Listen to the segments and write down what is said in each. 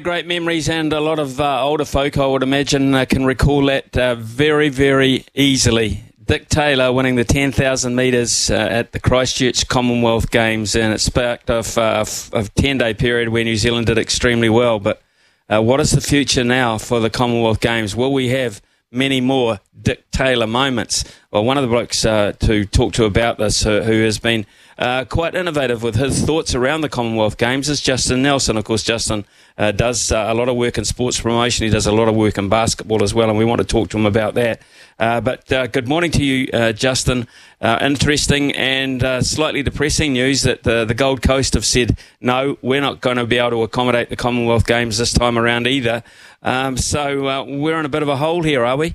Great memories, and a lot of uh, older folk, I would imagine, uh, can recall that uh, very, very easily. Dick Taylor winning the 10,000 metres uh, at the Christchurch Commonwealth Games, and it sparked off a 10 day period where New Zealand did extremely well. But uh, what is the future now for the Commonwealth Games? Will we have many more Dick Taylor moments? Well, one of the blokes uh, to talk to about this, who, who has been uh, quite innovative with his thoughts around the Commonwealth Games, is Justin Nelson. Of course, Justin uh, does uh, a lot of work in sports promotion. He does a lot of work in basketball as well, and we want to talk to him about that. Uh, but uh, good morning to you, uh, Justin. Interesting and slightly depressing news that the, the Gold Coast have said no, we're not going to be able to accommodate the Commonwealth Games this time around either. Um, so we're in a bit of a hole here, are we?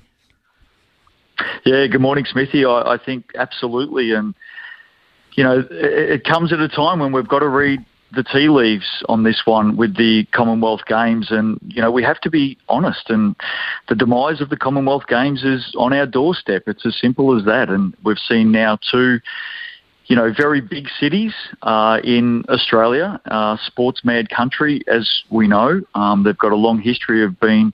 Yeah, good morning, Smithy. I, I think absolutely. And, you know, it, it comes at a time when we've got to read the tea leaves on this one with the Commonwealth Games. And, you know, we have to be honest. And the demise of the Commonwealth Games is on our doorstep. It's as simple as that. And we've seen now two, you know, very big cities uh, in Australia, uh, sports mad country, as we know. Um, they've got a long history of being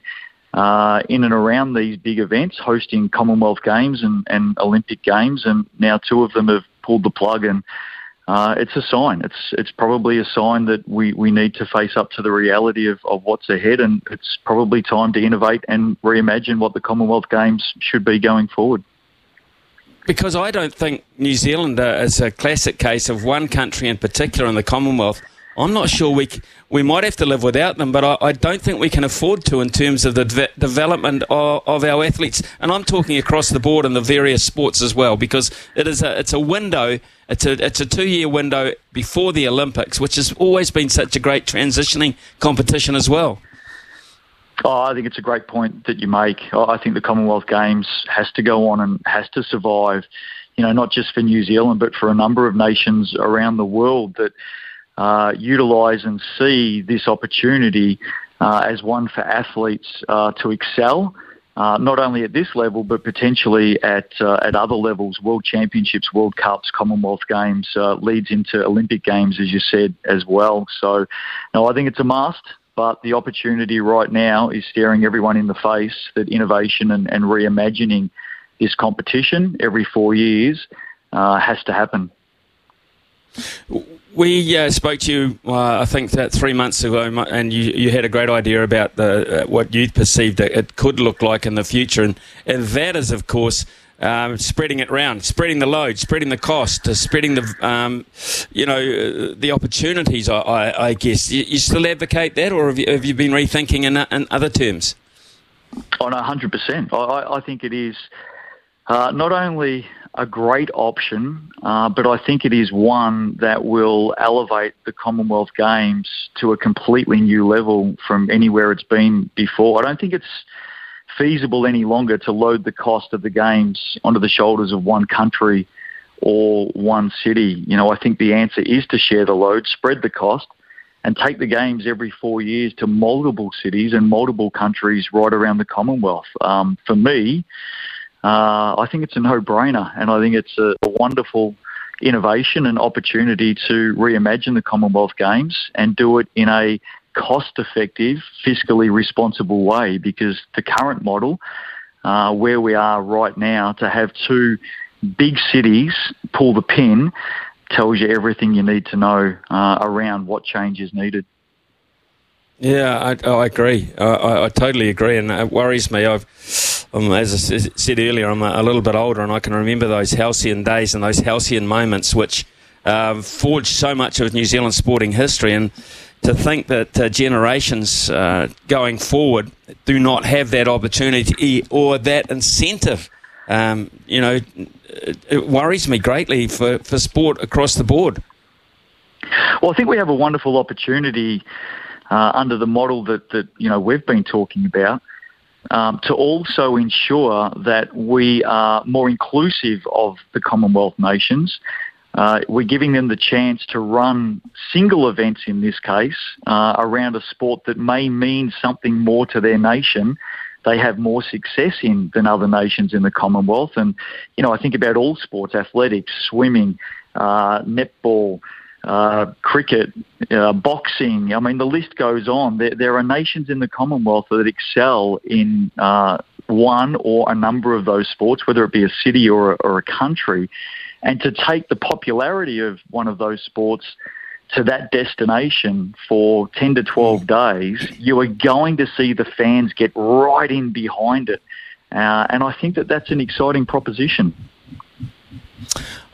uh, in and around these big events, hosting Commonwealth Games and, and Olympic Games, and now two of them have pulled the plug, and uh, it's a sign. It's it's probably a sign that we, we need to face up to the reality of, of what's ahead, and it's probably time to innovate and reimagine what the Commonwealth Games should be going forward. Because I don't think New Zealand uh, is a classic case of one country in particular in the Commonwealth. I'm not sure we we might have to live without them, but I, I don't think we can afford to in terms of the de- development of, of our athletes. And I'm talking across the board in the various sports as well, because it is a it's a window. It's a it's a two year window before the Olympics, which has always been such a great transitioning competition as well. Oh, I think it's a great point that you make. Oh, I think the Commonwealth Games has to go on and has to survive, you know, not just for New Zealand, but for a number of nations around the world that uh, utilise and see this opportunity uh, as one for athletes uh, to excel. Uh, not only at this level, but potentially at uh, at other levels, World Championships, World Cups, Commonwealth Games, uh, leads into Olympic Games, as you said, as well. So, no, I think it's a must but the opportunity right now is staring everyone in the face that innovation and, and reimagining this competition every four years uh, has to happen. We uh, spoke to you, uh, I think, that three months ago, and you, you had a great idea about the, uh, what you perceived it, could look like in the future, and, and that is, of course, um, spreading it round, spreading the load, spreading the cost, uh, spreading the, um, you know, uh, the opportunities. I, I, I guess you, you, still advocate that, or have you, have you been rethinking in, in other terms? On 100%. I, I think it is uh, not only a great option, uh, but I think it is one that will elevate the Commonwealth Games to a completely new level from anywhere it's been before. I don't think it's feasible any longer to load the cost of the games onto the shoulders of one country or one city. You know, I think the answer is to share the load, spread the cost, and take the games every four years to multiple cities and multiple countries right around the Commonwealth. Um, for me, uh, I think it's a no-brainer, and I think it's a, a wonderful innovation and opportunity to reimagine the Commonwealth Games and do it in a cost-effective, fiscally responsible way. Because the current model, uh, where we are right now, to have two big cities pull the pin tells you everything you need to know uh, around what change is needed. Yeah, I, I agree. I, I, totally agree, and it worries me. I've, um, as I said earlier, I'm a, little bit older, and I can remember those halcyon days and those halcyon moments, which uh, forged so much of New Zealand sporting history. And to think that uh, generations uh, going forward do not have that opportunity or that incentive, um, you know, it, it worries me greatly for, for sport across the board. Well, I think we have a wonderful opportunity uh, under the model that, that you know we've been talking about, um, to also ensure that we are more inclusive of the Commonwealth nations. Uh, we're giving them the chance to run single events in this case uh, around a sport that may mean something more to their nation. They have more success in than other nations in the Commonwealth. And, you know, I think about all sports, athletics, swimming, uh, netball, uh, cricket, uh, boxing. I mean, the list goes on. There, there, are nations in the Commonwealth that excel in uh, one or a number of those sports, whether it be a city or a, or a country. And to take the popularity of one of those sports to that destination for 10 to 12 days, you are going to see the fans get right in behind it. Uh, and I think that that's an exciting proposition.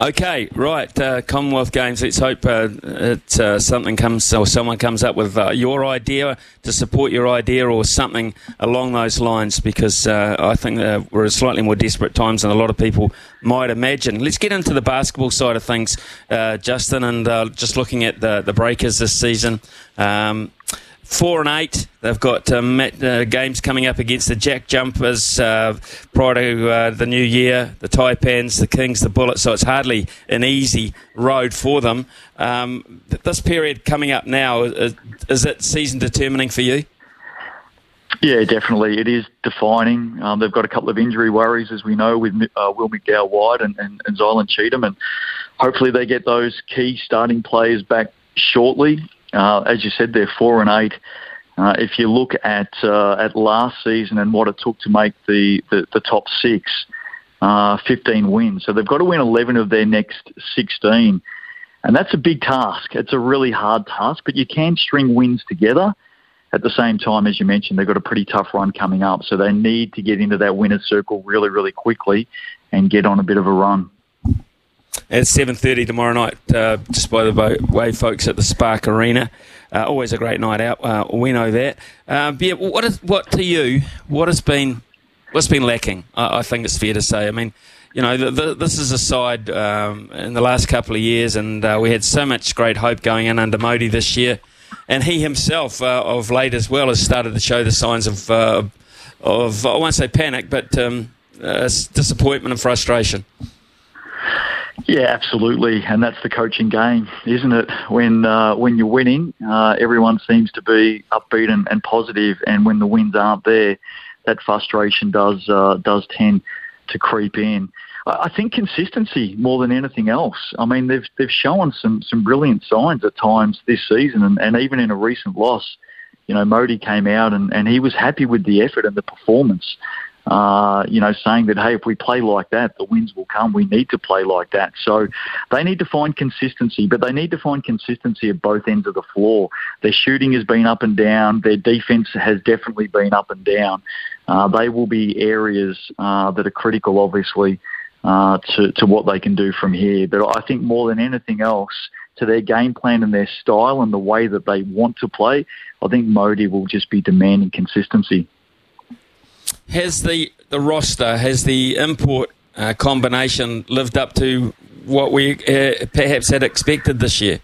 Okay, right. Uh, Commonwealth Games. Let's hope uh, it, uh, something comes or someone comes up with uh, your idea to support your idea or something along those lines. Because uh, I think uh, we're at slightly more desperate times than a lot of people might imagine. Let's get into the basketball side of things, Justin, and just looking at the the Breakers this season. Um, four and eight. They've got um, uh, games coming up against the Jack Jumpers uh, prior to uh, the new year, the Taipans, the Kings, the Bullets. So it's hardly an easy road for them. Um, this period coming up now is, is it season determining for you? Yeah, definitely. It is defining. Um, they've got a couple of injury worries, as we know, with uh, Will McDowell White and, and, and Zylan Cheatham, and hopefully they get those key starting players back shortly. Uh, as you said, they're four and eight. Uh, if you look at uh, at last season and what it took to make the, the, the top six, uh, 15 wins. So they've got to win 11 of their next 16. And that's a big task. It's a really hard task, but you can string wins together. At the same time, as you mentioned, they've got a pretty tough run coming up. So they need to get into that winner's circle really, really quickly and get on a bit of a run at 7.30 tomorrow night, uh, just by the way, folks, at the Spark Arena. Uh, always a great night out. Uh, we know that. Uh, yeah, what, is, what to you, what has been, what's been lacking? I, I think it's fair to say. I mean, you know, the, the, this is a side um, in the last couple of years, and uh, we had so much great hope going in under Mody this year. And he himself, uh, of late as well, has started to show the signs of, of I won't say panic, but um, disappointment and frustration. Yeah, absolutely, and that's the coaching game, isn't it? When uh, when you're winning, uh, everyone seems to be upbeat and, and positive, and when the wins aren't there, that frustration does uh, does tend to creep in. I think consistency more than anything else. I mean, they've they've shown some some brilliant signs at times this season, and, and even in a recent loss, you know, Mody came out and, and he was happy with the effort and the performance uh, you know, saying that, hey, if we play like that, the wins will come. We need to play like that. So they need to find consistency, but they need to find consistency at both ends of the floor. Their shooting has been up and down. Their defense has definitely been up and down. Uh, they will be areas uh, that are critical, obviously, uh, to, to what they can do from here. But I think more than anything else, to their game plan and their style and the way that they want to play, I think Mody will just be demanding consistency has the the roster, has the import uh, combination lived up to what we uh, perhaps had expected this year?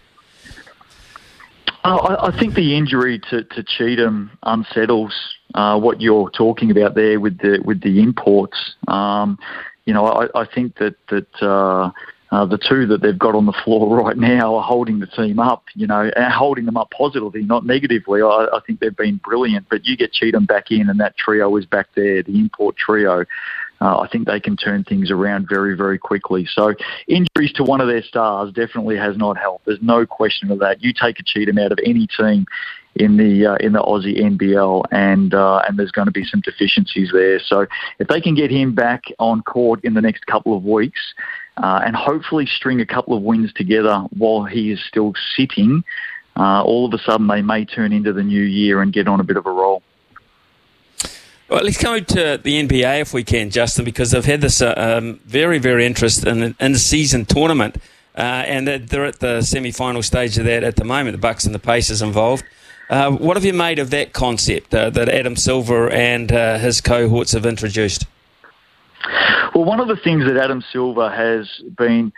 Uh, I, I, think the injury to, to Cheatham unsettles uh, what you're talking about there with the with the imports. Um, you know, I, I, think that that uh, uh, the two that they've got on the floor right now are holding the team up, you know, and holding them up positively, not negatively. I, I think they've been brilliant. But you get Cheatham back in, and that trio is back there, the import trio. Uh, I think they can turn things around very, very quickly. So injuries to one of their stars definitely has not helped. There's no question of that. You take a Cheatham out of any team in the uh, in the Aussie NBL, and uh, and there's going to be some deficiencies there. So if they can get him back on court in the next couple of weeks, uh, and hopefully string a couple of wins together while he is still sitting, uh, all of a sudden they may turn into the new year and get on a bit of a roll. Well, let's go to the NBA if we can, Justin, because I've had this uh, um, very, very interest in, in the season tournament, uh, and they're at the semi-final stage of that at the moment. The Bucks and the Pacers involved. Uh, what have you made of that concept uh, that Adam Silver and uh, his cohorts have introduced? Well, one of the things that Adam Silver has been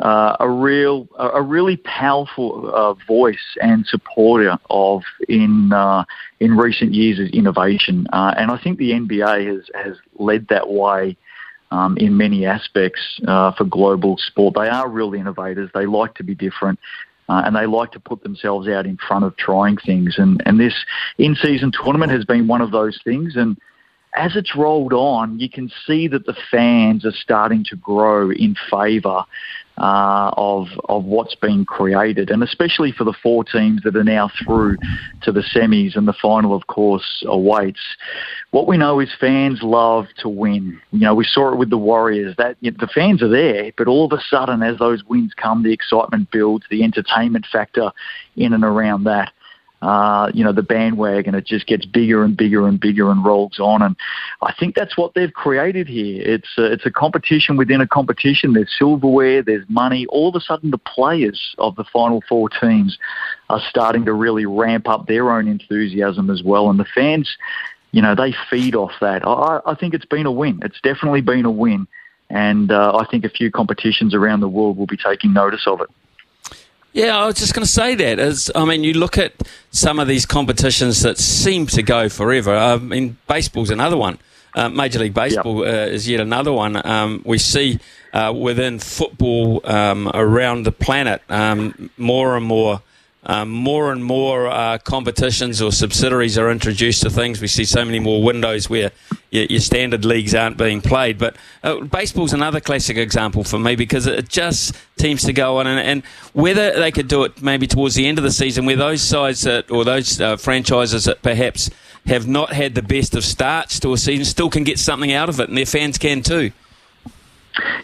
uh, a real, a really powerful uh, voice and supporter of in uh, in recent years is innovation, uh, and I think the NBA has has led that way. Um, in many aspects uh, for global sport, they are real innovators. They like to be different. Uh, and they like to put themselves out in front of trying things. And, and this in-season tournament has been one of those things. And as it's rolled on, you can see that the fans are starting to grow in favour uh, of of what's been created, and especially for the four teams that are now through to the semis and the final, of course, awaits. What we know is fans love to win. You know, we saw it with the Warriors. That you know, the fans are there, but all of a sudden, as those wins come, the excitement builds, the entertainment factor in and around that uh, you know, the bandwagon. It just gets bigger and bigger and bigger and rolls on. And I think that's what they've created here. It's a, it's a competition within a competition. There's silverware, there's money. All of a sudden, the players of the final four teams are starting to really ramp up their own enthusiasm as well. And the fans, you know, they feed off that. I, I think it's been a win. It's definitely been a win. And uh, I think a few competitions around the world will be taking notice of it. Yeah, I was just going to say that. As I mean, you look at some of these competitions that seem to go forever. I mean, baseball's another one. Uh, Major League Baseball yep. uh, is yet another one. Um, we see uh, within football um, around the planet um, more and more um, more and more uh, competitions or subsidiaries are introduced to things. We see so many more windows where your, your standard leagues aren't being played. But uh, baseball's another classic example for me because it just seems to go on. And, and, whether they could do it maybe towards the end of the season, where those sides that, or those uh, franchises that perhaps have not had the best of starts to a season still can get something out of it, and their fans can too.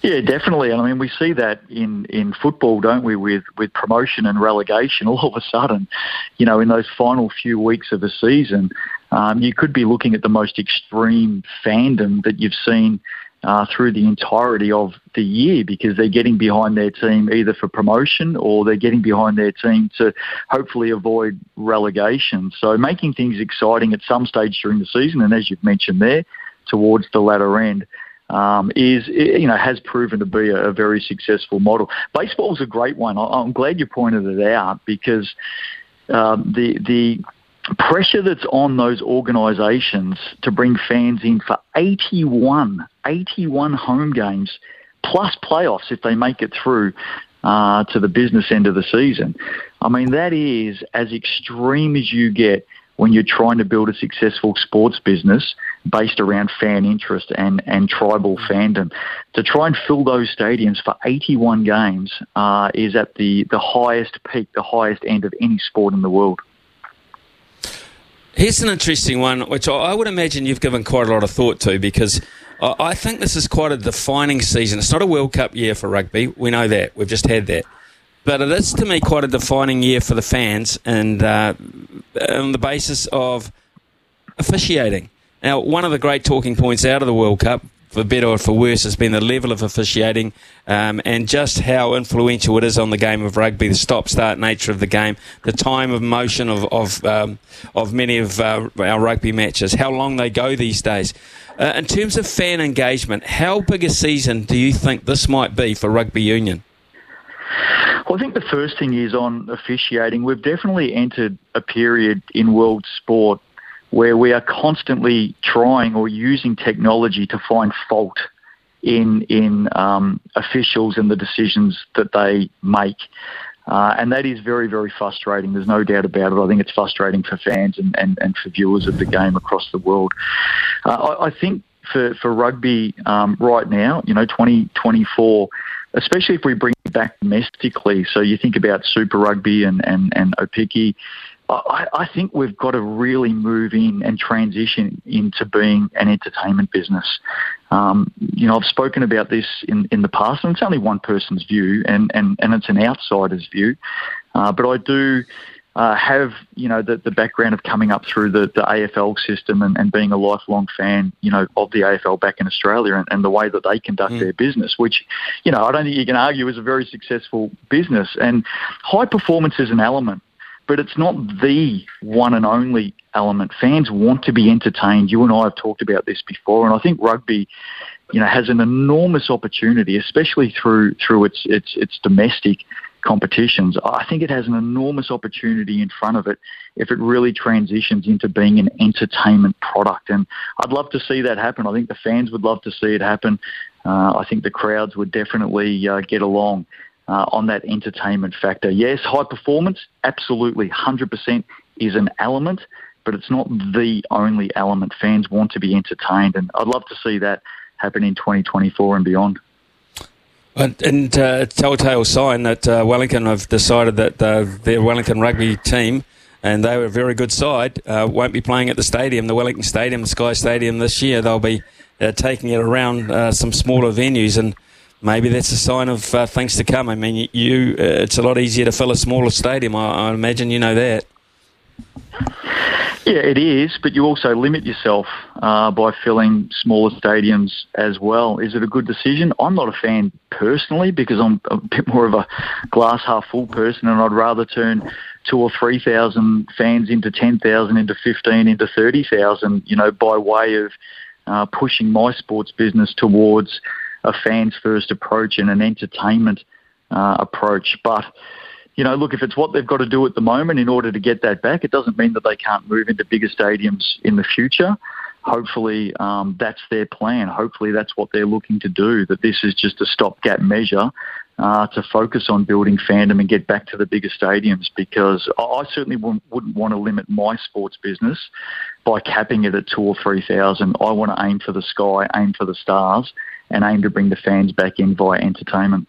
Yeah, definitely. And I mean, we see that in, in football, don't we, with, with promotion and relegation. All of a sudden, you know, in those final few weeks of a season, um, you could be looking at the most extreme fandom that you've seen uh, through the entirety of the year because they're getting behind their team either for promotion or they're getting behind their team to hopefully avoid relegation. So making things exciting at some stage during the season, and as you've mentioned there, towards the latter end um, is you know has proven to be a, a very successful model. Baseball is a great one. I, am glad you pointed it out because um, the the pressure that's on those organisations to bring fans in for 81, 81 home games plus playoffs if they make it through uh, to the business end of the season. I mean, that is as extreme as you get when you're trying to build a successful sports business based around fan interest and, and tribal fandom. To try and fill those stadiums for 81 games uh, is at the, the highest peak, the highest end of any sport in the world. Here's an interesting one, which I would imagine you've given quite a lot of thought to because I think this is quite a defining season. It's not a World Cup year for rugby. We know that. We've just had that. But it is to me quite a defining year for the fans, and uh, on the basis of officiating. Now, one of the great talking points out of the World Cup, for better or for worse, has been the level of officiating um, and just how influential it is on the game of rugby, the stop-start nature of the game, the time of motion of of, um, of many of uh, our rugby matches, how long they go these days. Uh, in terms of fan engagement, how big a season do you think this might be for rugby union? Well, I think the first thing is on officiating. We've definitely entered a period in world sport where we are constantly trying or using technology to find fault in in um, officials and the decisions that they make. Uh, and that is very, very frustrating. There's no doubt about it. I think it's frustrating for fans and, and, and for viewers of the game across the world. Uh, I, I, think for, for rugby um, right now, you know, 2024, especially if we bring it back domestically, so you think about Super Rugby and, and, and Aupiki, I, I think we've got to really move in and transition into being an entertainment business. Um, you know, I've spoken about this in, in the past, and it's only one person's view, and, and, and it's an outsider's view. Uh, but I do uh, have, you know, the, the background of coming up through the, the AFL system and, and being a lifelong fan, you know, of the AFL back in Australia and, and the way that they conduct mm. their business, which, you know, I don't think you can argue is a very successful business. And high performance is an element but it's not the one and only element. Fans want to be entertained. You and I have talked about this before, and I think rugby, you know, has an enormous opportunity, especially through through its its its domestic competitions. I think it has an enormous opportunity in front of it if it really transitions into being an entertainment product. And I'd love to see that happen. I think the fans would love to see it happen. Uh, I think the crowds would definitely uh, get along uh, on that entertainment factor. Yes, high performance, absolutely, 100% is an element, but it's not the only element. Fans want to be entertained, and I'd love to see that happen in 2024 and beyond. And, and uh, telltale sign that uh, Wellington have decided that uh, their Wellington rugby team, and they were a very good side, uh, won't be playing at the stadium, the Wellington Stadium, Sky Stadium this year. They'll be uh, taking it around some smaller venues and maybe that's a sign of uh, things to come. I mean, you, uh, it's a lot easier to fill a smaller stadium. I, I, imagine you know that. Yeah, it is, but you also limit yourself uh, by filling smaller stadiums as well. Is it a good decision? I'm not a fan personally because I'm a bit more of a glass half full person, and I'd rather turn two or three thousand fans into ten thousand, into fifteen, into thirty thousand. You know, by way of uh, pushing my sports business towards a fans first approach and an entertainment uh, approach. But you know, look, if it's what they've got to do at the moment in order to get that back, it doesn't mean that they can't move into bigger stadiums in the future. Hopefully, um, that's their plan. Hopefully, that's what they're looking to do. That this is just a stopgap measure uh, to focus on building fandom and get back to the bigger stadiums because I certainly wouldn't, wouldn't want to limit my sports business by capping it at two or three thousand. I want to aim for the sky, aim for the stars, and aim to bring the fans back in via entertainment.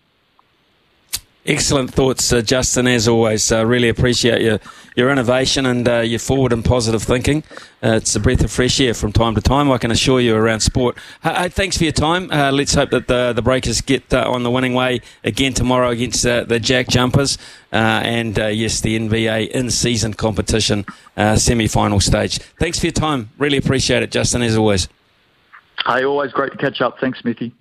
Excellent thoughts, uh, Justin. As always, uh, really appreciate your your innovation and uh, your forward and positive thinking. Uh, it's a breath of fresh air from time to time. I can assure you around sport. thanks for your time. Uh, let's hope that the the Breakers get uh, on the winning way again tomorrow against the Jack Jumpers, and yes, the NBA in season competition semi final stage. Thanks for your time. Really appreciate it, Justin. As always. Hey, always great to catch up. Thanks, Smithy.